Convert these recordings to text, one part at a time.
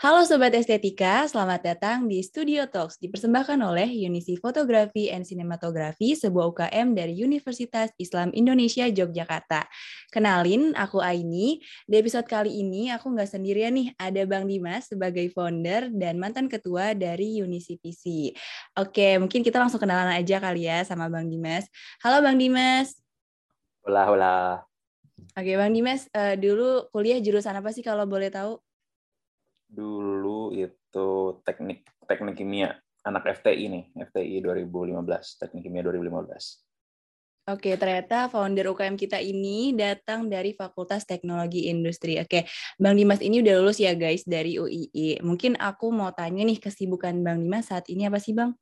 Halo Sobat Estetika, selamat datang di Studio Talks, dipersembahkan oleh Unisi Fotografi and Cinematography, sebuah UKM dari Universitas Islam Indonesia Yogyakarta. Kenalin, aku Aini. Di episode kali ini, aku nggak sendirian nih, ada Bang Dimas sebagai founder dan mantan ketua dari Unisi PC. Oke, mungkin kita langsung kenalan aja kali ya sama Bang Dimas. Halo Bang Dimas. Hola, hola. Oke, Bang Dimas, uh, dulu kuliah jurusan apa sih kalau boleh tahu? Dulu itu teknik teknik kimia anak FTI nih FTI 2015 teknik kimia 2015 Oke, ternyata founder UKM kita ini datang dari Fakultas Teknologi Industri. Oke, Bang Dimas ini udah lulus ya guys dari UII. Mungkin aku mau tanya nih kesibukan Bang Dimas saat ini apa sih Bang?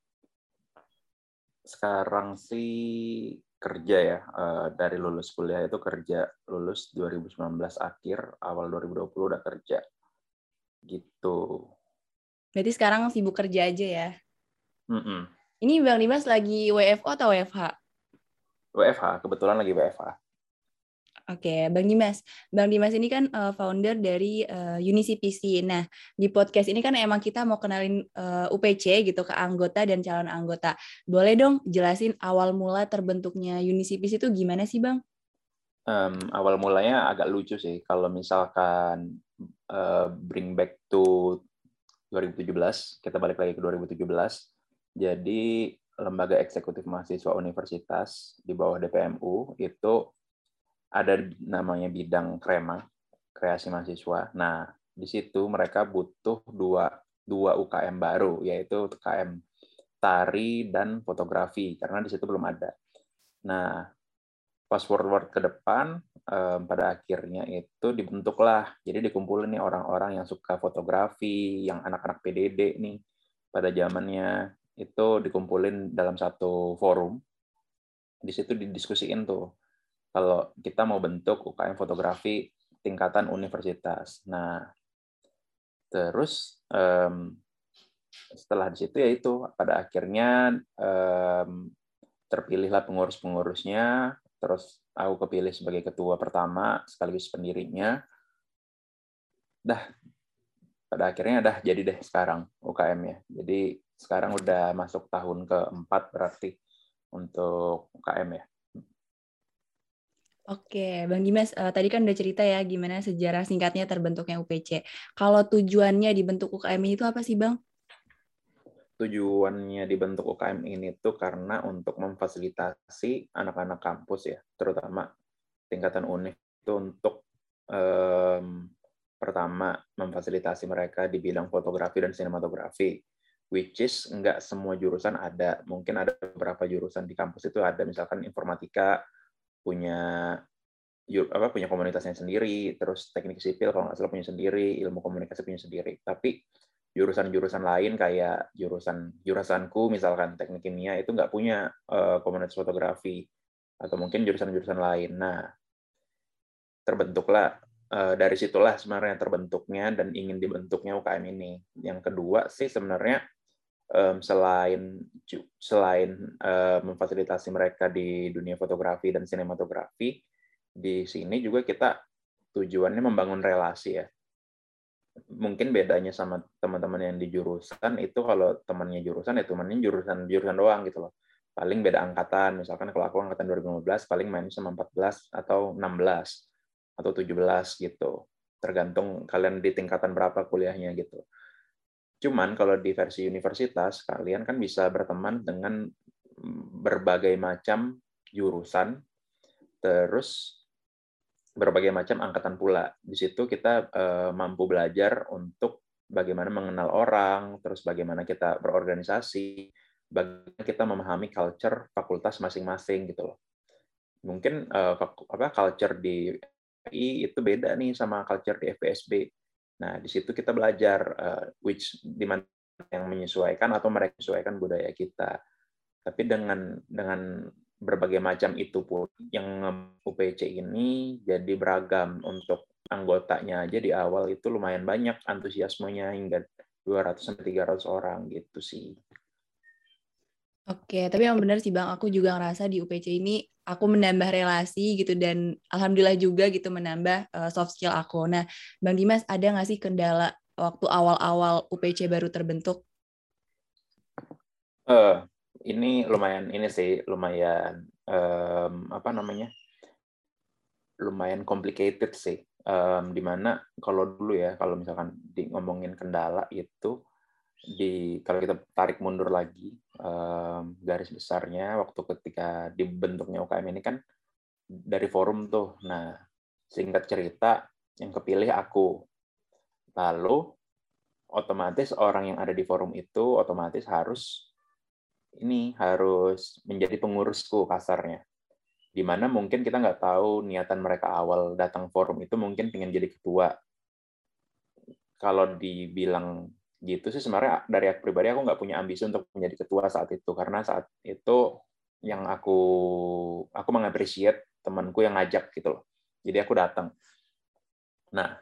Sekarang sih kerja ya, eh, dari lulus kuliah itu kerja, lulus 2019 akhir, awal 2020 udah kerja gitu. Berarti sekarang sibuk kerja aja ya? Mm -mm. Ini Bang Dimas lagi WFO atau WFH? WFH, kebetulan lagi WFH. Oke, Bang Dimas. Bang Dimas ini kan uh, founder dari uh, Unisi PC. Nah, di podcast ini kan emang kita mau kenalin uh, UPC gitu ke anggota dan calon anggota. Boleh dong jelasin awal mula terbentuknya Unisi PC itu gimana sih, Bang? Um, awal mulanya agak lucu sih. Kalau misalkan uh, bring back to 2017, kita balik lagi ke 2017. Jadi lembaga eksekutif mahasiswa universitas di bawah DPMU itu ada namanya bidang krema, kreasi mahasiswa. Nah, di situ mereka butuh dua dua UKM baru, yaitu UKM tari dan fotografi, karena di situ belum ada. Nah, pas forward ke depan, pada akhirnya itu dibentuklah. Jadi dikumpulin nih orang-orang yang suka fotografi, yang anak-anak PDD nih pada zamannya itu dikumpulin dalam satu forum. Di situ didiskusiin tuh kalau kita mau bentuk UKM fotografi tingkatan universitas. Nah, terus um, setelah di situ ya itu pada akhirnya um, terpilihlah pengurus-pengurusnya terus aku kepilih sebagai ketua pertama sekaligus pendirinya dah pada akhirnya dah jadi deh sekarang UKM ya jadi sekarang udah masuk tahun keempat berarti untuk UKM ya Oke, Bang Dimas, uh, tadi kan udah cerita ya gimana sejarah singkatnya terbentuknya UPC. Kalau tujuannya dibentuk UKM itu apa sih, Bang? Tujuannya dibentuk UKM ini tuh karena untuk memfasilitasi anak-anak kampus ya, terutama tingkatan univ itu untuk um, pertama memfasilitasi mereka di bidang fotografi dan sinematografi, which is enggak semua jurusan ada. Mungkin ada beberapa jurusan di kampus itu ada, misalkan informatika punya apa punya komunitasnya sendiri, terus teknik sipil kalau nggak salah punya sendiri, ilmu komunikasi punya sendiri. Tapi jurusan-jurusan lain kayak jurusan jurusanku misalkan teknik kimia itu nggak punya uh, komunitas fotografi atau mungkin jurusan-jurusan lain. Nah, terbentuklah uh, dari situlah sebenarnya terbentuknya dan ingin dibentuknya UKM ini. Yang kedua sih sebenarnya selain selain uh, memfasilitasi mereka di dunia fotografi dan sinematografi, di sini juga kita tujuannya membangun relasi ya mungkin bedanya sama teman-teman yang di jurusan itu kalau temannya jurusan ya temannya jurusan jurusan doang gitu loh. Paling beda angkatan misalkan kalau aku angkatan 2015 paling main sama 14 atau 16 atau 17 gitu. Tergantung kalian di tingkatan berapa kuliahnya gitu. Cuman kalau di versi universitas kalian kan bisa berteman dengan berbagai macam jurusan. Terus berbagai macam angkatan pula. Di situ kita uh, mampu belajar untuk bagaimana mengenal orang, terus bagaimana kita berorganisasi, bagaimana kita memahami culture fakultas masing-masing gitu loh. Mungkin uh, apa culture di I itu beda nih sama culture di FPSB. Nah, di situ kita belajar uh, which di yang menyesuaikan atau mereka menyesuaikan budaya kita. Tapi dengan dengan berbagai macam itu pun yang UPC ini jadi beragam untuk anggotanya aja di awal itu lumayan banyak antusiasmenya hingga 200 sampai 300 orang gitu sih. Oke, tapi yang benar sih Bang, aku juga ngerasa di UPC ini aku menambah relasi gitu dan alhamdulillah juga gitu menambah uh, soft skill aku. Nah, Bang Dimas ada nggak sih kendala waktu awal-awal UPC baru terbentuk? Uh, ini lumayan ini sih lumayan um, apa namanya lumayan complicated sih. Um, di mana kalau dulu ya kalau misalkan di ngomongin kendala itu di kalau kita tarik mundur lagi um, garis besarnya waktu ketika dibentuknya UKM ini kan dari forum tuh. Nah singkat cerita yang kepilih aku. Lalu otomatis orang yang ada di forum itu otomatis harus ini harus menjadi pengurusku kasarnya. Di mana mungkin kita nggak tahu niatan mereka awal datang forum itu mungkin pengen jadi ketua. Kalau dibilang gitu sih sebenarnya dari aku pribadi aku nggak punya ambisi untuk menjadi ketua saat itu karena saat itu yang aku aku mengapresiat temanku yang ngajak gitu loh. Jadi aku datang. Nah,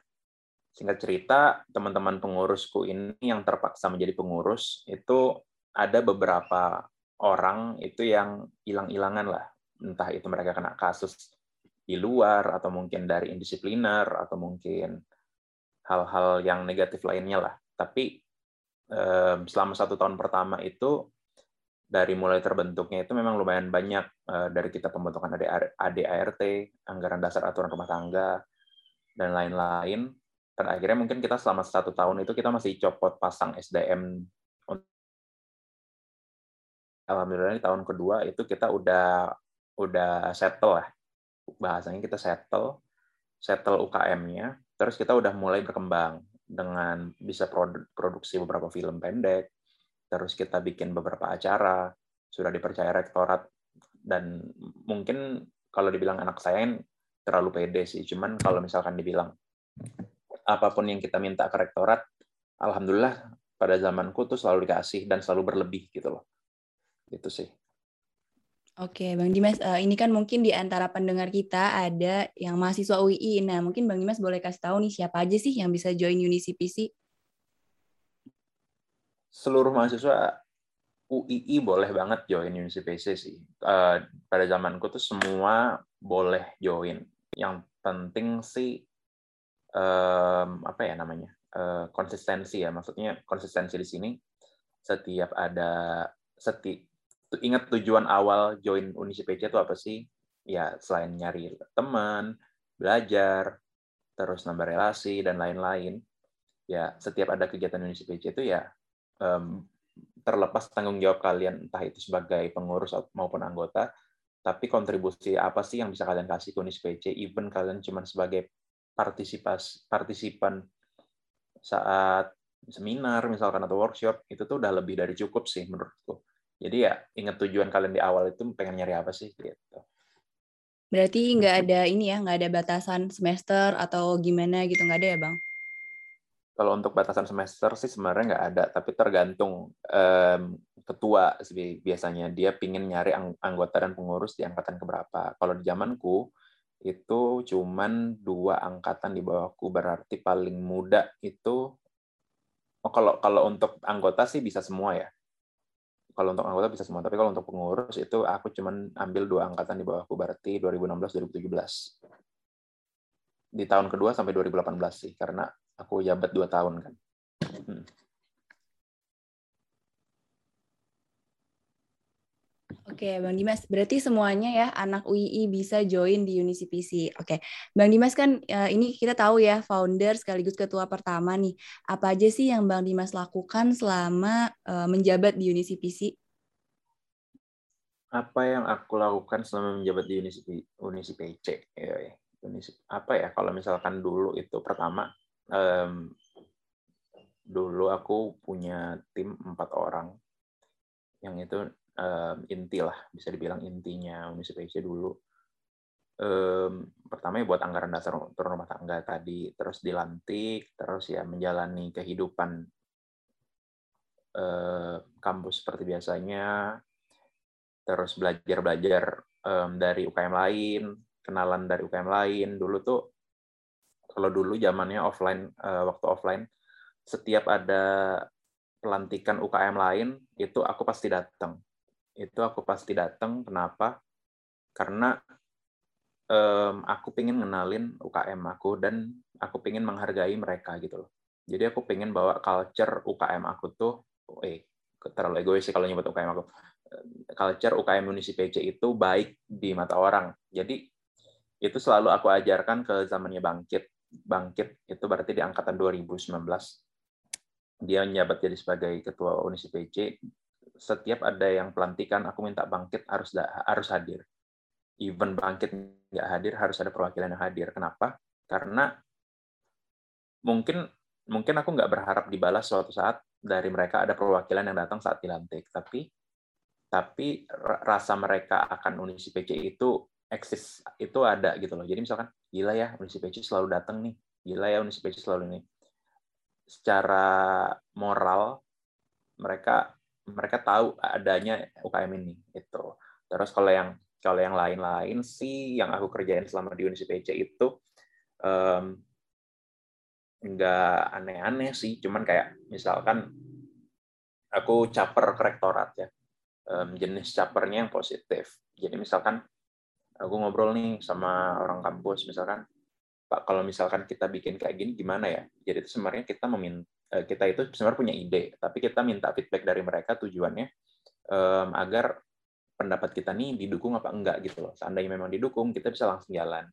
singkat cerita teman-teman pengurusku ini yang terpaksa menjadi pengurus itu ada beberapa orang itu yang hilang-hilangan lah. Entah itu mereka kena kasus di luar, atau mungkin dari indisipliner, atau mungkin hal-hal yang negatif lainnya lah. Tapi selama satu tahun pertama itu, dari mulai terbentuknya itu memang lumayan banyak eh, dari kita pembentukan ADART, anggaran dasar aturan rumah tangga, dan lain-lain. Dan akhirnya mungkin kita selama satu tahun itu kita masih copot pasang SDM alhamdulillah di tahun kedua itu kita udah udah settle lah. Bahasanya kita settle settle UKM-nya terus kita udah mulai berkembang dengan bisa produksi beberapa film pendek. Terus kita bikin beberapa acara sudah dipercaya rektorat. Dan mungkin kalau dibilang anak saya terlalu pede sih. Cuman kalau misalkan dibilang apa pun yang kita minta ke rektorat alhamdulillah pada zamanku tuh selalu dikasih dan selalu berlebih gitu loh Gitu sih. Oke, Bang Dimas, uh, ini kan mungkin di antara pendengar kita ada yang mahasiswa UI. Nah, mungkin Bang Dimas boleh kasih tahu nih siapa aja sih yang bisa join UNICPC? Seluruh mahasiswa UII boleh banget join UNICPC sih. Uh, pada zamanku tuh semua boleh join. Yang penting sih um, apa ya namanya? Uh, konsistensi ya. Maksudnya konsistensi di sini setiap ada seti ingat tujuan awal join Unisi itu apa sih? Ya, selain nyari teman, belajar, terus nambah relasi, dan lain-lain. Ya, setiap ada kegiatan Unisi itu ya um, terlepas tanggung jawab kalian, entah itu sebagai pengurus maupun anggota, tapi kontribusi apa sih yang bisa kalian kasih ke Unisi PC, even kalian cuma sebagai partisipas, partisipan saat seminar misalkan atau workshop, itu tuh udah lebih dari cukup sih menurutku jadi ya ingat tujuan kalian di awal itu pengen nyari apa sih gitu. Berarti nggak ada ini ya, nggak ada batasan semester atau gimana gitu, nggak ada ya bang? Kalau untuk batasan semester sih sebenarnya nggak ada, tapi tergantung um, ketua sih biasanya dia pingin nyari anggota dan pengurus di angkatan keberapa. Kalau di zamanku itu cuman dua angkatan di bawahku berarti paling muda itu oh kalau kalau untuk anggota sih bisa semua ya kalau untuk anggota bisa semua, tapi kalau untuk pengurus itu aku cuman ambil dua angkatan di bawahku, berarti 2016-2017. Di tahun kedua sampai 2018 sih, karena aku jabat dua tahun kan. Hmm. Oke, Bang Dimas, berarti semuanya ya anak UII bisa join di UNICPC. Oke, Bang Dimas kan eh, ini kita tahu ya founder sekaligus ketua pertama nih. Apa aja sih yang Bang Dimas lakukan selama uh, menjabat di UNICPC? Apa yang aku lakukan selama menjabat di UNICPC? Ya, ya. Apa ya? Kalau misalkan dulu itu pertama, um, dulu aku punya tim empat orang yang itu um, inti lah bisa dibilang intinya UNICPC dulu. Um, pertama ya buat anggaran dasar turun rumah tangga tadi terus dilantik terus ya menjalani kehidupan uh, kampus seperti biasanya terus belajar belajar um, dari UKM lain kenalan dari UKM lain. Dulu tuh kalau dulu zamannya offline uh, waktu offline setiap ada pelantikan UKM lain itu aku pasti datang itu aku pasti datang. Kenapa? Karena um, aku pengen ngenalin UKM aku dan aku pengen menghargai mereka gitu loh. Jadi aku pengen bawa culture UKM aku tuh, eh terlalu egois sih kalau nyebut UKM aku. Culture UKM Munisi PC itu baik di mata orang. Jadi itu selalu aku ajarkan ke zamannya Bangkit. Bangkit itu berarti di angkatan 2019. Dia menjabat jadi sebagai ketua Unisi PC. Setiap ada yang pelantikan, aku minta Bangkit harus harus hadir even bangkit nggak hadir harus ada perwakilan yang hadir. Kenapa? Karena mungkin mungkin aku nggak berharap dibalas suatu saat dari mereka ada perwakilan yang datang saat dilantik, tapi tapi rasa mereka akan Unisi PC itu eksis itu ada gitu loh. Jadi misalkan gila ya Unisi PC selalu datang nih, gila ya Unisi PC selalu ini. Secara moral mereka mereka tahu adanya UKM ini itu. Terus kalau yang kalau yang lain-lain sih yang aku kerjain selama di Unisi PC itu um, nggak aneh-aneh sih, cuman kayak misalkan aku caper ke rektorat ya, um, jenis capernya yang positif. Jadi misalkan aku ngobrol nih sama orang kampus, misalkan Pak kalau misalkan kita bikin kayak gini gimana ya? Jadi itu sebenarnya kita meminta kita itu sebenarnya punya ide, tapi kita minta feedback dari mereka tujuannya um, agar pendapat kita nih didukung apa enggak gitu loh. Seandainya memang didukung, kita bisa langsung jalan.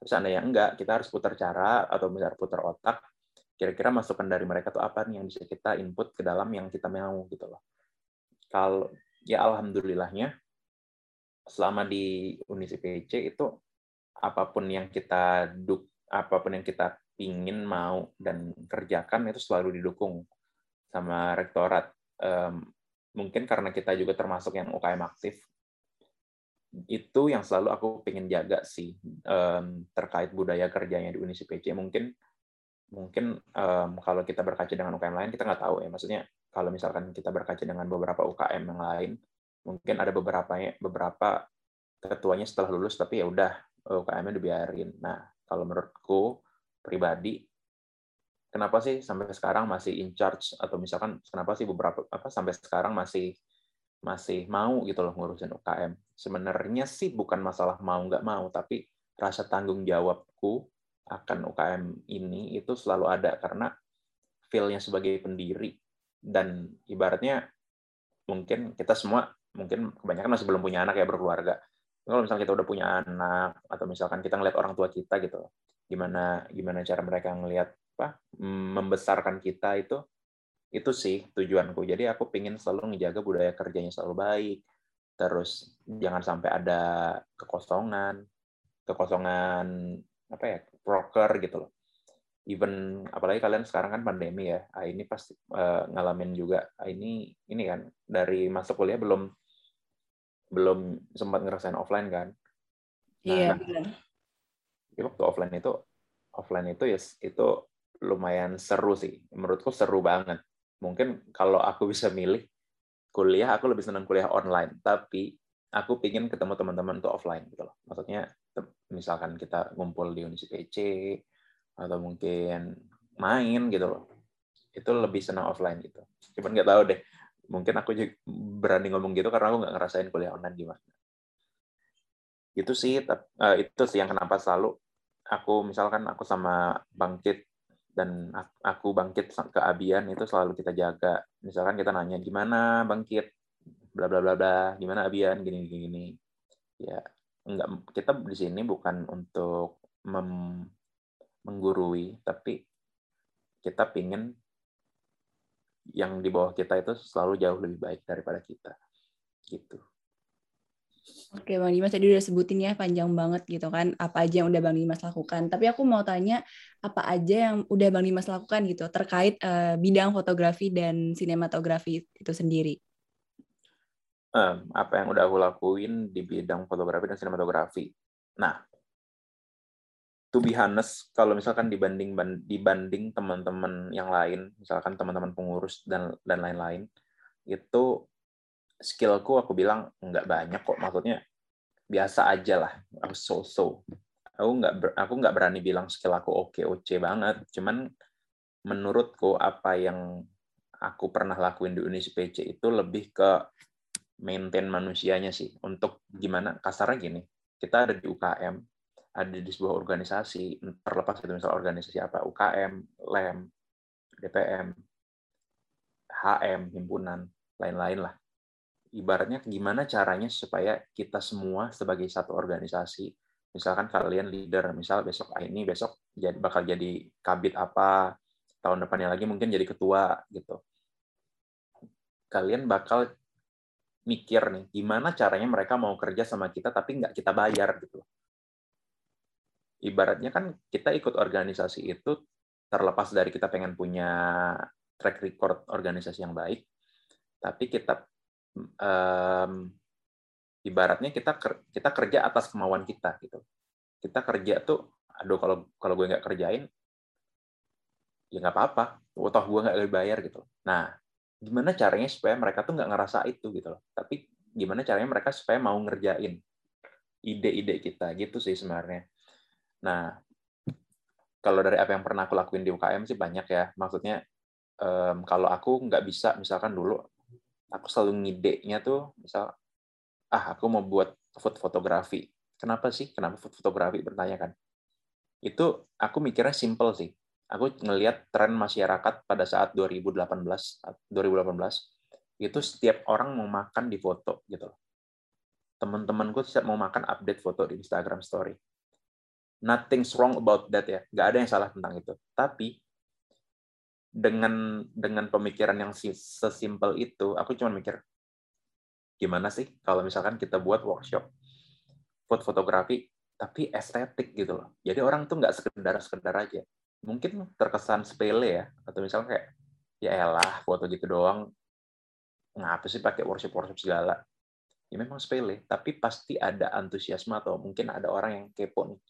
Terus seandainya enggak, kita harus putar cara atau bisa putar otak. Kira-kira masukan dari mereka tuh apa nih yang bisa kita input ke dalam yang kita mau gitu loh. Kalau ya alhamdulillahnya selama di Unisi PC itu apa pun yang kita duk apa pun yang kita pingin mau dan kerjakan itu selalu didukung sama rektorat. Um, mungkin karena kita juga termasuk yang UKM aktif itu yang selalu aku pengen jaga sih um, terkait budaya kerjanya di Unisi PC mungkin mungkin um, kalau kita berkaca dengan UKM lain kita nggak tahu ya. Maksudnya kalau misalkan kita berkaca dengan beberapa UKM yang lain mungkin ada beberapa beberapa ketuanya setelah lulus tapi ya udah UKM-nya dibiarin. Nah kalau menurutku pribadi kenapa sih sampai sekarang masih in charge atau misalkan kenapa sih beberapa apa sampai sekarang masih masih mau gitu loh ngurusin UKM. Sebenarnya sih bukan masalah mau nggak mau, tapi rasa tanggung jawabku akan UKM ini itu selalu ada karena feel-nya sebagai pendiri dan ibaratnya mungkin kita semua mungkin kebanyakan masih belum punya anak ya berkeluarga. Kalau misalnya kita udah punya anak atau misalkan kita ngeliat orang tua kita gitu, gimana gimana cara mereka ngelihat apa membesarkan kita itu itu sih tujuanku. Jadi aku pengen selalu ngejaga budaya kerjanya selalu baik. Terus jangan sampai ada kekosongan kekosongan apa ya broker gitu loh. Even apalagi kalian sekarang kan pandemi ya ah, ini pasti uh, ngalamin juga ah, ini ini kan dari masuk kuliah belum belum sempat ngerasain offline kan. Nah, iya benar ya waktu offline itu offline itu ya itu lumayan seru sih. Menurutku seru banget. Mungkin kalau aku bisa milih kuliah, aku lebih senang kuliah online. Tapi aku pingin ketemu teman-teman itu offline gitu loh. Maksudnya misalkan kita ngumpul di PC atau mungkin main gitu loh. Itu lebih senang offline gitu. Cuman nggak tahu deh. Mungkin aku juga berani ngomong gitu karena aku nggak ngerasain kuliah online gimana. Itu sih, eh, itu sih yang kenapa selalu aku misalkan aku sama Bangkit dan aku bangkit ke Abian itu selalu kita jaga. Misalkan kita nanya gimana bangkit, bla bla bla bla, gimana Abian, gini gini gini. Ya enggak kita di sini bukan untuk menggurui, tapi kita pingin yang di bawah kita itu selalu jauh lebih baik daripada kita. Gitu. Oke Bang Dimas tadi udah sebutin ya panjang banget gitu kan apa aja yang udah Bang Dimas lakukan. Tapi aku mau tanya apa aja yang udah Bang Dimas lakukan gitu terkait uh, bidang fotografi dan sinematografi itu sendiri. Um, apa yang udah aku lakuin di bidang fotografi dan sinematografi. Nah, to be honest, kalau misalkan dibanding dibanding teman-teman yang lain, misalkan teman-teman pengurus dan dan lain-lain, itu skillku aku bilang nggak banyak kok maksudnya biasa aja lah. Aku so so. Aku nggak aku nggak berani bilang skill aku oke oke banget. Cuman menurutku apa yang aku pernah lakuin di Unis PC itu lebih ke maintain manusianya sih. Untuk gimana? Kasarnya gini kita ada di UKM ada di sebuah organisasi terlepas itu misal organisasi apa UKM lem DPM, HM, himpunan, lain-lain lah. Ibaratnya gimana caranya supaya kita semua sebagai satu organisasi, misalkan kalian leader, misal besok ah, ini besok jadi bakal jadi kabit apa, tahun depannya lagi mungkin jadi ketua gitu. Kalian bakal mikir nih, gimana caranya mereka mau kerja sama kita tapi nggak kita bayar gitu. Ibaratnya kan kita ikut organisasi itu terlepas dari kita pengen punya track record organisasi yang baik, tapi kita um, ibaratnya kita kita kerja atas kemauan kita gitu. Kita kerja tuh, aduh kalau kalau gue nggak kerjain, ya nggak apa-apa. Toh gue nggak dibayar gitu. Nah, gimana caranya supaya mereka tuh nggak ngerasa itu gitu loh. Tapi gimana caranya mereka supaya mau ngerjain ide-ide kita gitu sih sebenarnya. Nah, kalau dari apa yang pernah aku lakuin di UKM sih banyak ya. Maksudnya um, kalau aku nggak bisa, misalkan dulu aku selalu ngidenya tuh, misal, ah aku mau buat food fotografi. Kenapa sih? Kenapa food fotografi? Bertanya kan. Itu aku mikirnya simple sih. Aku ngelihat tren masyarakat pada saat 2018, 2018 itu setiap orang mau makan di foto gitu loh. Teman-temanku setiap mau makan update foto di Instagram Story nothing's wrong about that ya nggak ada yang salah tentang itu tapi dengan dengan pemikiran yang sesimpel itu aku cuma mikir gimana sih kalau misalkan kita buat workshop food fotografi tapi estetik gitu loh? Jadi orang tuh nggak sekedar sekedar aja. Mungkin terkesan sepele ya atau misalnya kayak ya elah foto gitu doang ngapa sih pakai workshop workshop segala? Ya memang sepele tapi pasti ada antusiasme atau mungkin ada orang yang kepo nih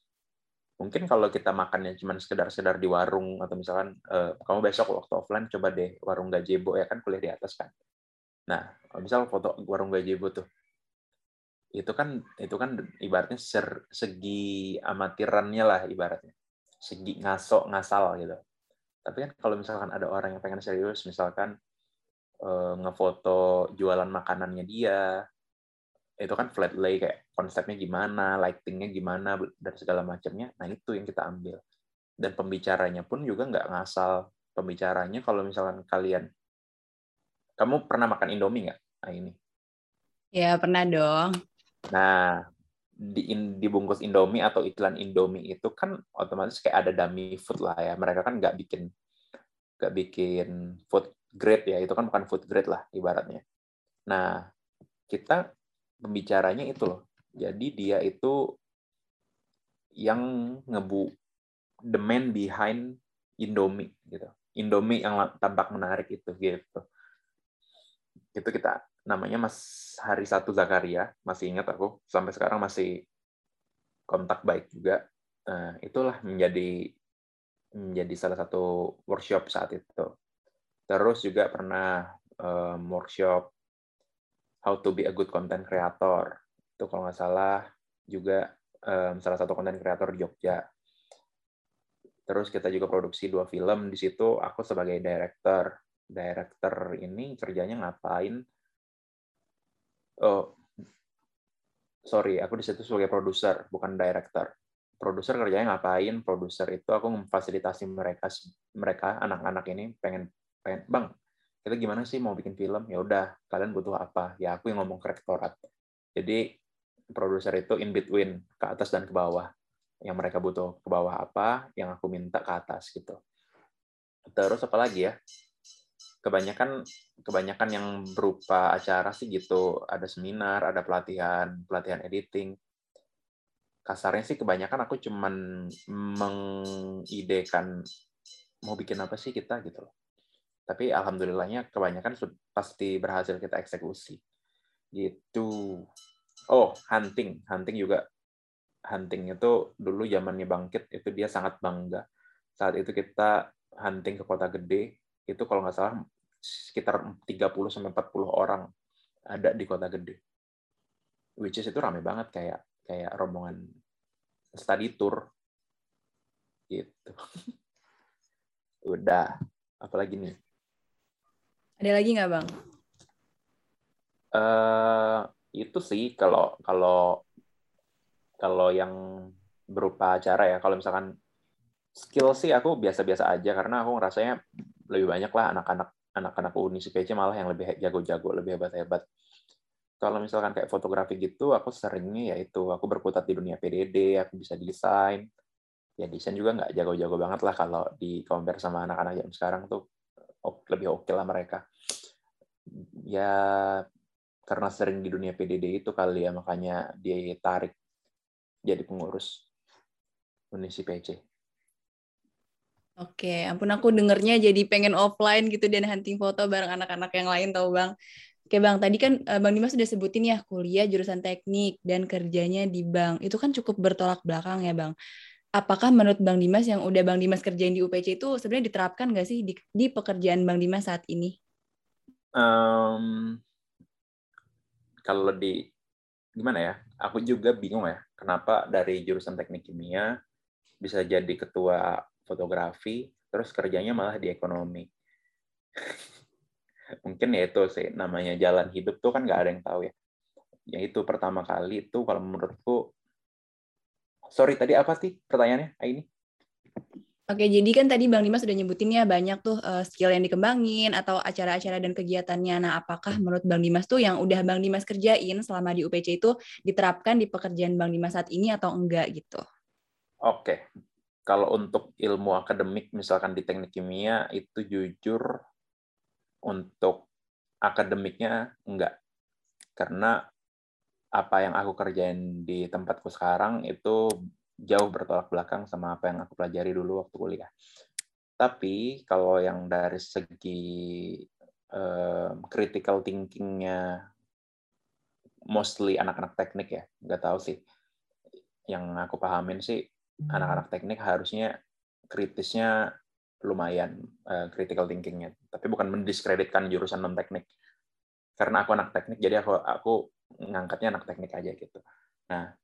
mungkin kalau kita makannya cuma sekedar-sekedar di warung atau misalkan uh, kamu besok waktu offline coba deh warung gajebo ya kan kuliah di atas kan. Nah misal foto warung gajebo tuh itu kan itu kan ibaratnya ser, segi amatirannya lah ibaratnya. Segi ngasok ngasal gitu. Tapi kan kalau misalkan ada orang yang pengen serius misalkan uh, ngefoto jualan makanannya dia itu kan flat lay kayak konsepnya gimana, lightingnya gimana dan segala macamnya. Nah itu yang kita ambil. Dan pembicaranya pun juga nggak ngasal. Pembicaranya kalau misalkan kalian, kamu pernah makan Indomie nggak? Nah ini. Ya pernah dong. Nah di in, dibungkus Indomie atau iklan Indomie itu kan otomatis kayak ada dummy food lah ya. Mereka kan nggak bikin nggak bikin food grade ya. Itu kan bukan food grade lah ibaratnya. Nah kita pembicaranya itu loh. Jadi dia itu yang ngebu the man behind Indomie gitu. Indomie yang tampak menarik itu gitu. Itu kita namanya Mas Hari Satu Zakaria, masih ingat aku sampai sekarang masih kontak baik juga. Nah, itulah menjadi menjadi salah satu workshop saat itu. Terus juga pernah um, workshop How to be a good content creator. Itu kalau nggak salah juga um, salah satu content creator di Jogja. Terus kita juga produksi dua film di situ. Aku sebagai director. Director ini kerjanya ngapain? Oh, sorry, aku di situ sebagai produser, bukan director. Produser kerjanya ngapain? Produser itu aku memfasilitasi mereka, mereka anak-anak ini pengen, pengen, bang, kita gimana sih mau bikin film? Ya udah kalian butuh apa? Ya aku yang ngomong ke rektorat. Jadi produser itu in between ke atas dan ke bawah. Yang mereka butuh ke bawah apa yang aku minta ke atas gitu. Terus apa lagi ya? Kebanyakan kebanyakan yang berupa acara sih gitu. Ada seminar ada pelatihan pelatihan editing. Kasarnya sih kebanyakan aku cuman mengidekan mau bikin apa sih kita gitu loh tapi alhamdulillahnya kebanyakan pasti berhasil kita eksekusi. Gitu. Oh hunting. Hunting juga hunting itu dulu zamannya bangkit itu dia sangat bangga. Saat itu kita hunting ke kota gede itu kalau nggak salah sekitar 30 sampai 40 orang ada di kota gede. Which is itu rame banget kayak kayak rombongan study tour. Gitu. Udah. Apalagi nih ada lagi nggak bang? Uh, itu sih kalau kalau kalau yang berupa acara ya. Kalau misalkan skill sih aku biasa-biasa aja karena aku ngerasanya lebih banyak lah anak-anak anak-anak uni malah yang lebih jago-jago lebih hebat-hebat. Kalau misalkan kayak fotografi gitu aku seringnya ya itu aku berkutat di dunia PDD aku bisa desain. Ya desain juga nggak jago-jago banget lah kalau di compare sama anak-anak yang sekarang tuh lebih oke okay lah mereka ya karena sering di dunia PDD itu kali ya makanya dia tarik jadi pengurus Unisi PC. Oke, ampun aku dengernya jadi pengen offline gitu dan hunting foto bareng anak-anak yang lain tau bang. Oke bang, tadi kan eh, bang Dimas sudah sebutin ya kuliah jurusan teknik dan kerjanya di bank. Itu kan cukup bertolak belakang ya bang. Apakah menurut bang Dimas yang udah bang Dimas kerjain di UPC itu sebenarnya diterapkan nggak sih di, di pekerjaan bang Dimas saat ini? Um, kalau di gimana ya? Aku juga bingung ya. Kenapa dari jurusan teknik kimia bisa jadi ketua fotografi, terus kerjanya malah di ekonomi. Mungkin ya itu sih namanya jalan hidup tuh kan nggak ada yang tahu ya. Ya itu pertama kali itu kalau menurutku sorry tadi apa sih pertanyaannya ini? Oke, jadi kan tadi Bang Dimas sudah nyebutin ya banyak tuh uh, skill yang dikembangin atau acara-acara dan kegiatannya. Nah, apakah menurut Bang Dimas tuh yang udah Bang Dimas kerjain selama di UPC itu diterapkan di pekerjaan Bang Dimas saat ini atau enggak gitu? Oke, kalau untuk ilmu akademik misalkan di teknik kimia itu jujur untuk akademiknya enggak karena apa yang aku kerjain di tempatku sekarang itu jauh bertolak belakang sama apa yang aku pelajari dulu waktu kuliah. Tapi kalau yang dari segi um, critical thinkingnya mostly anak-anak teknik ya, nggak tahu sih. Yang aku pahamin sih anak-anak teknik harusnya kritisnya lumayan uh, critical thinkingnya tapi bukan mendiskreditkan jurusan non teknik karena aku anak teknik jadi aku aku ngangkatnya anak teknik aja gitu nah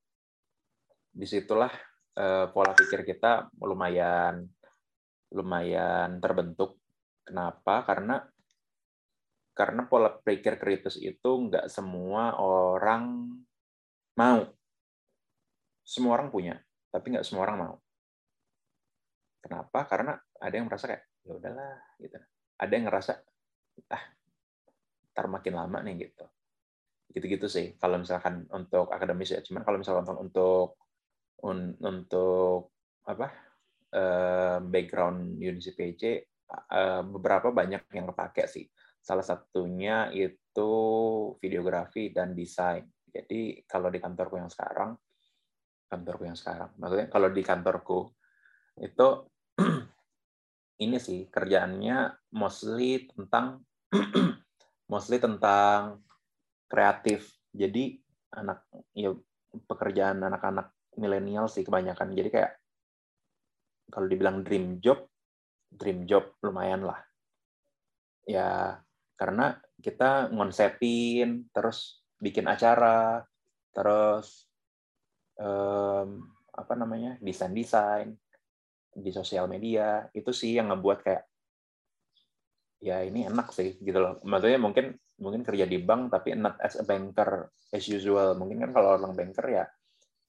di situlah uh, pola pikir kita lumayan lumayan terbentuk kenapa karena karena pola pikir kritis itu nggak semua orang mau semua orang punya tapi nggak semua orang mau. Kenapa? Karena ada yang merasa kayak ya udahlah gitu. Ada yang ngerasa ah ntar makin lama nih gitu. Gitu-gitu sih kalau misalkan untuk akademis ya. Cuman kalau misalkan untuk un, untuk apa uh, background Unisi PC uh, beberapa banyak yang kepake sih. Salah satunya itu videografi dan desain. Jadi kalau di kantorku yang sekarang kantorku yang sekarang. Maksudnya kalau di kantorku itu ini sih kerjaannya mostly tentang mostly tentang kreatif. Jadi anak ya pekerjaan anak-anak milenial sih kebanyakan. Jadi kayak kalau dibilang dream job, dream job lumayan lah. Ya karena kita ngonsepin, terus bikin acara, terus um, apa namanya desain desain di sosial media itu sih yang ngebuat kayak ya ini enak sih gitu loh maksudnya mungkin mungkin kerja di bank tapi not as a banker as usual mungkin kan kalau orang banker ya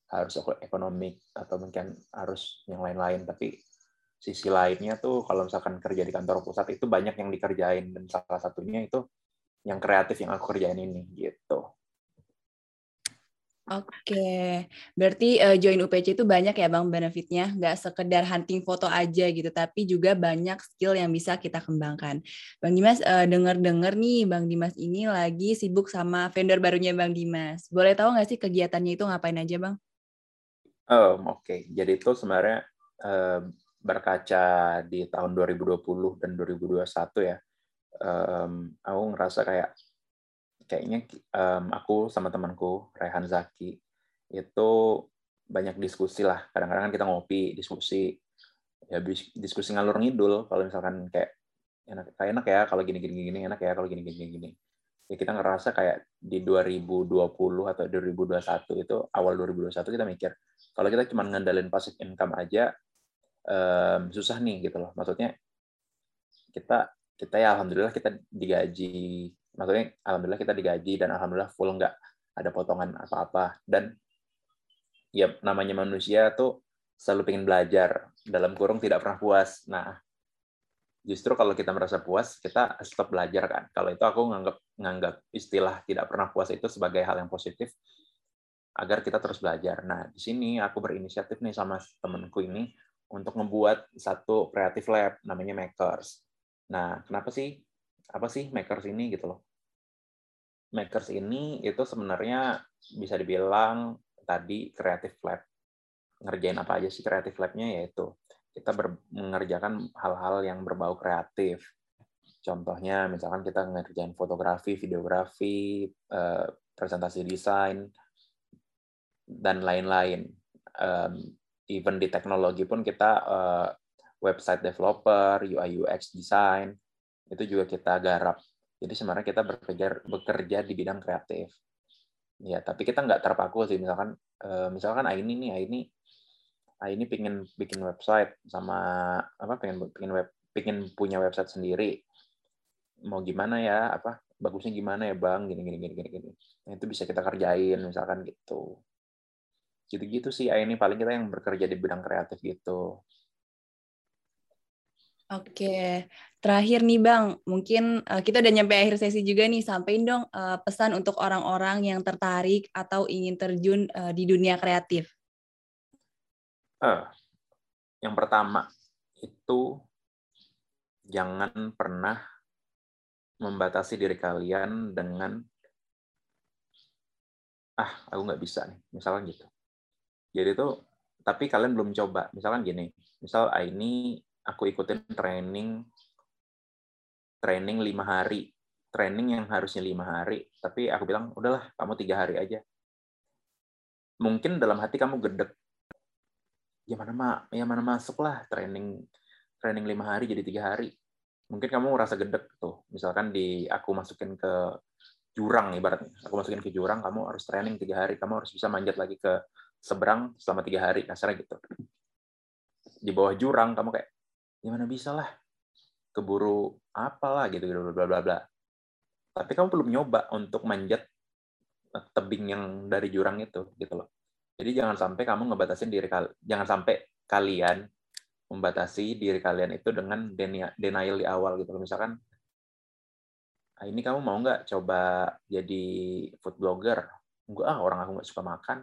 harus ekonomik atau mungkin harus yang lain-lain tapi sisi lainnya tuh kalau misalkan kerja di kantor pusat itu banyak yang dikerjain dan salah satunya itu yang kreatif yang aku kerjain ini gitu Oke, berarti uh, join UPC itu banyak ya Bang benefitnya, nggak sekedar hunting foto aja gitu, tapi juga banyak skill yang bisa kita kembangkan. Bang Dimas, uh, denger-dengar nih Bang Dimas ini lagi sibuk sama vendor barunya Bang Dimas. Boleh tahu nggak sih kegiatannya itu ngapain aja Bang? Um, Oke, okay. jadi itu sebenarnya uh, berkaca di tahun 2020 dan 2021 ya, um, aku ngerasa kayak kayaknya um, aku sama temanku Rehan Zaki itu banyak diskusi lah. Kadang-kadang kan kita ngopi, diskusi, ya diskusi ngalur ngidul. Kalau misalkan kayak enak, kayak enak ya kalau gini gini enak ya kalau gini gini gini. Ya kita ngerasa kayak di 2020 atau 2021 itu awal 2021 kita mikir kalau kita cuma ngandalin passive income aja um, susah nih gitu loh. Maksudnya kita kita ya alhamdulillah kita digaji. Maksudnya alhamdulillah kita digaji dan alhamdulillah full nggak ada potongan apa-apa. Dan ya namanya manusia tuh selalu pengen belajar. Dalam kurung tidak pernah puas. Nah justru kalau kita merasa puas kita stop belajar kan. Kalau itu aku nganggap nganggap istilah tidak pernah puas itu sebagai hal yang positif agar kita terus belajar. Nah di sini aku berinisiatif nih sama temenku ini untuk membuat satu kreatif lab namanya makers. Nah kenapa sih? Apa sih makers ini gitu loh? Makers ini itu sebenarnya bisa dibilang tadi kreatif lab. Ngerjain apa aja sih kreatif labnya? Yaitu kita mengerjakan hal-hal yang berbau kreatif. Contohnya, misalkan kita ngerjain fotografi, videografi, eh, presentasi desain, dan lain-lain. Even di teknologi pun kita eh, website developer, UI UX design, itu juga kita garap. Jadi sebenarnya kita bekerja bekerja di bidang kreatif. Ya, tapi kita nggak terpaku sih. Misalkan, eh, misalkan ini nih, ini ah ini pingin bikin website sama apa pengen pengen web pengen punya website sendiri mau gimana ya apa bagusnya gimana ya bang gini gini gini gini gini nah, itu bisa kita kerjain misalkan gitu gitu gitu sih ini paling kita yang bekerja di bidang kreatif gitu. Oke, terakhir nih Bang, mungkin uh, kita udah nyampe akhir sesi juga nih, sampaikan dong uh, pesan untuk orang-orang yang tertarik atau ingin terjun uh, di dunia kreatif. Uh, yang pertama itu jangan pernah membatasi diri kalian dengan ah aku nggak bisa nih. Misalkan gitu jadi itu tapi kalian belum coba. Misalkan gini misal ah, ini aku ikutin training training lima hari. Training yang harusnya lima hari tapi aku bilang udahlah kamu tiga hari aja mungkin dalam hati kamu gedek. Ya mana ma ya mana masuk lah training training lima hari jadi tiga hari. Mungkin kamu merasa gedek tuh. Misalkan di aku masukin ke jurang ibaratnya. Aku masukin ke jurang kamu harus training tiga hari. Kamu harus bisa manjat lagi ke seberang selama tiga hari kasarnya gitu di bawah jurang kamu kayak gimana bisa lah keburu apalah gitu gitu bla bla bla tapi kamu belum nyoba untuk manjat tebing yang dari jurang itu gitu loh jadi jangan sampai kamu ngebatasin diri kalian, jangan sampai kalian membatasi diri kalian itu dengan denial di awal gitu. Misalkan, ah, ini kamu mau nggak coba jadi food blogger? Enggak ah, orang aku nggak suka makan.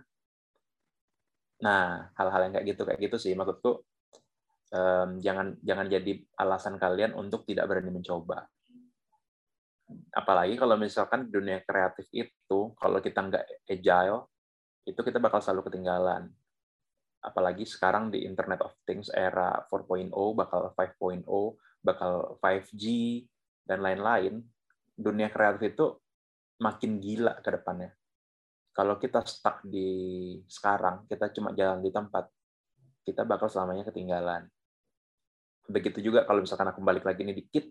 Nah, hal-hal yang kayak gitu kayak gitu sih maksudku um, jangan jangan jadi alasan kalian untuk tidak berani mencoba. Apalagi kalau misalkan dunia kreatif itu kalau kita nggak agile, itu kita bakal selalu ketinggalan. Apalagi sekarang di Internet of Things era 4.0, bakal 5.0, bakal 5G, dan lain-lain, dunia kreatif itu makin gila ke depannya. Kalau kita stuck di sekarang, kita cuma jalan di tempat, kita bakal selamanya ketinggalan. Begitu juga kalau misalkan aku balik lagi ini dikit,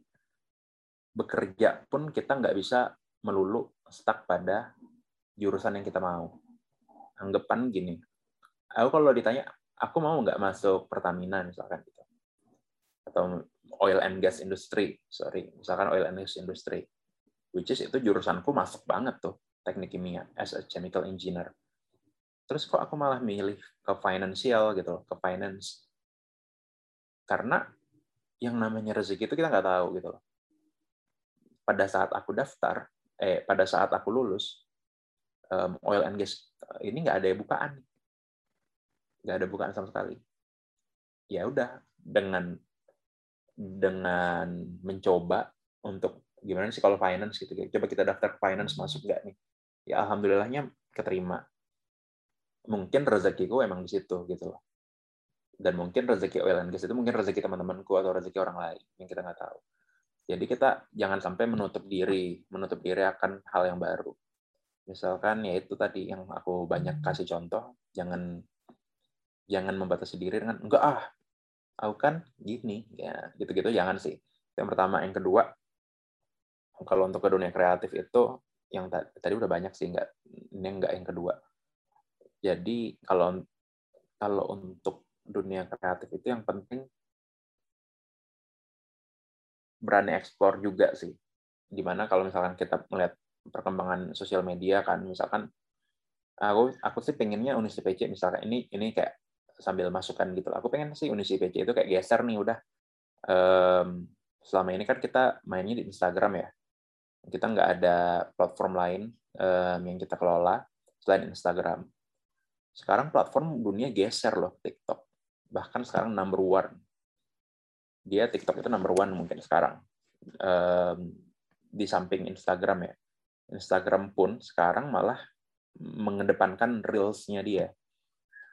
bekerja pun kita nggak bisa melulu stuck pada jurusan yang kita mau. Anggapan gini, aku kalau ditanya, aku mau nggak masuk Pertamina? misalkan gitu, atau oil and gas industry, sorry, misalkan oil and gas industry, which is itu jurusanku masuk banget tuh, teknik kimia as a chemical engineer. Terus kok aku malah milih ke financial gitu, ke finance, karena yang namanya rezeki itu kita nggak tahu gitu loh. Pada saat aku daftar, eh pada saat aku lulus, um, oil and gas ini nggak ada bukaan. Nggak ada bukaan sama sekali. Ya udah dengan dengan mencoba untuk gimana sih kalau finance gitu. Coba kita daftar finance masuk nggak nih ya alhamdulillahnya keterima. Mungkin rezekiku emang di situ gitu loh. Dan mungkin rezeki oil and gas itu mungkin rezeki teman-temanku atau rezeki orang lain yang kita nggak tahu. Jadi kita jangan sampai menutup diri menutup diri akan hal yang baru. Misalkan ya itu tadi yang aku banyak kasih contoh jangan jangan membatasi diri dengan enggak ah aku kan gini. Ya gitu-gitu. Jangan sih. Yang pertama. Yang kedua kalau untuk ke dunia kreatif itu yang tadi udah banyak sih enggak ini enggak yang kedua. Jadi kalau kalau untuk dunia kreatif itu yang penting berani ekspor juga sih. Gimana kalau misalkan kita melihat perkembangan sosial media kan misalkan aku aku sih pengennya Unisi PC misalkan ini ini kayak sambil masukkan gitu aku pengen sih Unisi PC itu kayak geser nih udah. Um, selama ini kan kita mainnya di Instagram ya. Kita nggak ada platform lain um, yang kita kelola selain Instagram. Sekarang platform dunia geser loh TikTok. Bahkan sekarang number one. Dia TikTok itu number one mungkin sekarang. Um, di samping Instagram ya. Instagram pun sekarang malah mengedepankan reels-nya dia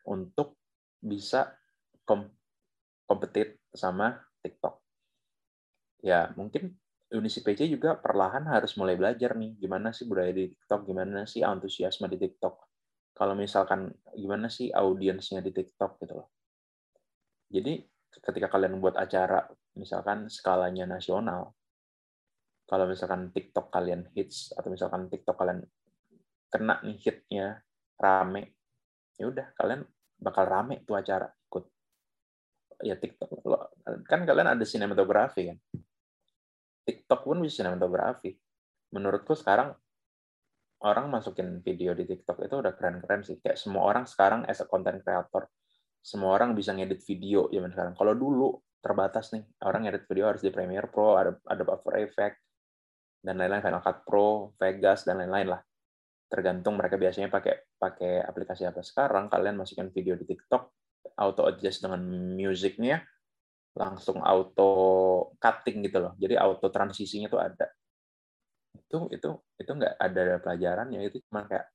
untuk bisa kom kompetit sama TikTok. Ya, mungkin Unisi PC juga perlahan harus mulai belajar nih, gimana sih budaya di TikTok, gimana sih antusiasme di TikTok. Kalau misalkan gimana sih audiensnya di TikTok gitu loh. Jadi ketika kalian buat acara, misalkan skalanya nasional, kalau misalkan TikTok kalian hits atau misalkan TikTok kalian kena nih hitnya rame, ya udah kalian bakal rame tuh acara ikut ya TikTok kan kalian ada sinematografi kan TikTok pun bisa sinematografi menurutku sekarang orang masukin video di TikTok itu udah keren-keren sih. Kayak semua orang sekarang as a content creator. Semua orang bisa ngedit video zaman sekarang. Kalau dulu terbatas nih. Orang ngedit video harus di Premiere Pro ada ada After Effects dan lain-lain Final Cut Pro Vegas dan lain-lain lah. Tergantung mereka biasanya pakai pakai aplikasi apa. Sekarang kalian masukkan video di TikTok auto adjust dengan musiknya langsung auto cutting gitu loh. Jadi auto transisinya tuh ada. Itu itu itu nggak ada pelajarannya. Itu cuma kayak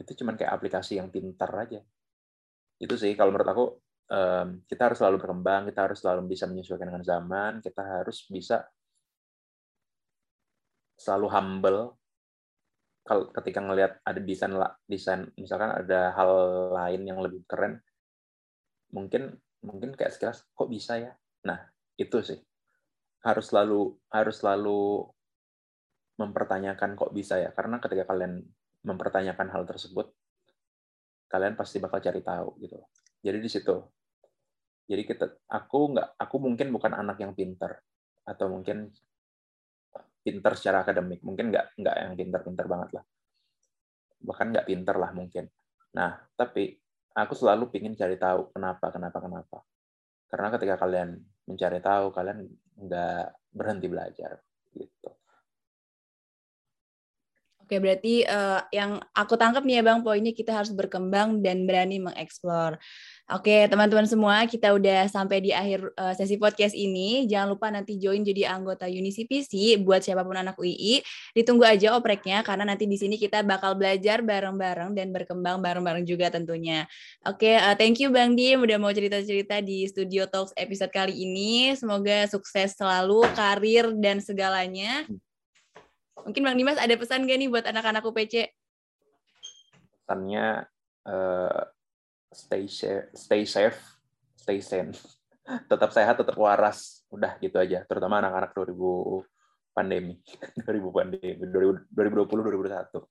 itu cuma kayak aplikasi yang pintar aja. Itu sih kalau menurut aku kita harus selalu berkembang kita harus selalu bisa menyesuaikan dengan zaman kita harus bisa selalu humble. Kalau ketika ngelihat ada desain desain misalkan ada hal lain yang lebih keren mungkin mungkin kayak sekilas kok bisa ya nah itu sih. Harus selalu harus selalu mempertanyakan kok bisa ya. Karena ketika kalian mempertanyakan hal tersebut kalian pasti bakal cari tahu gitu. Jadi di situ. Jadi kita aku nggak aku mungkin bukan anak yang pinter. Atau mungkin pinter secara akademik. Mungkin nggak nggak yang pinter-pinter banget lah. Bahkan nggak pinter lah mungkin. Nah tapi aku selalu ingin cari tahu kenapa kenapa kenapa karena ketika kalian mencari tahu kalian nggak berhenti belajar gitu Oke, berarti uh, yang aku tangkap nih ya Bang, poinnya kita harus berkembang dan berani mengeksplor. Oke, teman-teman semua, kita udah sampai di akhir uh, sesi podcast ini. Jangan lupa nanti join jadi anggota Unisi PC buat siapa pun anak UI. Ditunggu aja opreknya karena nanti di sini kita bakal belajar bareng-bareng dan berkembang bareng-bareng juga tentunya. Oke, uh, thank you Bang Dim udah mau cerita-cerita di Studio Talks episode kali ini. Semoga sukses selalu karir dan segalanya. Mungkin Bang Dimas ada pesan gak nih buat anak-anak UPC? Pesannya uh stay safe, stay safe, stay sane. Tetap sehat, tetap waras. Udah gitu aja. Terutama anak-anak 2000 pandemi. 2000 pandemi. 2020 2021.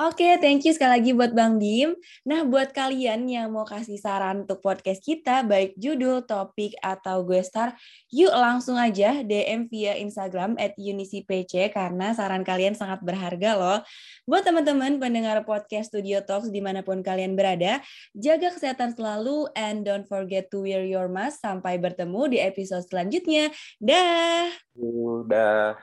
Oke, thank you sekali lagi buat Bang Dim. Nah, buat kalian yang mau kasih saran untuk podcast kita, baik judul, topik, atau gue star, yuk langsung aja DM via Instagram at UnisiPC karena saran kalian sangat berharga loh. Buat teman-teman pendengar podcast Studio Talks di mana pun kalian berada, jaga kesehatan selalu and don't forget to wear your mask. Sampai bertemu di episode selanjutnya. Dah! Udah.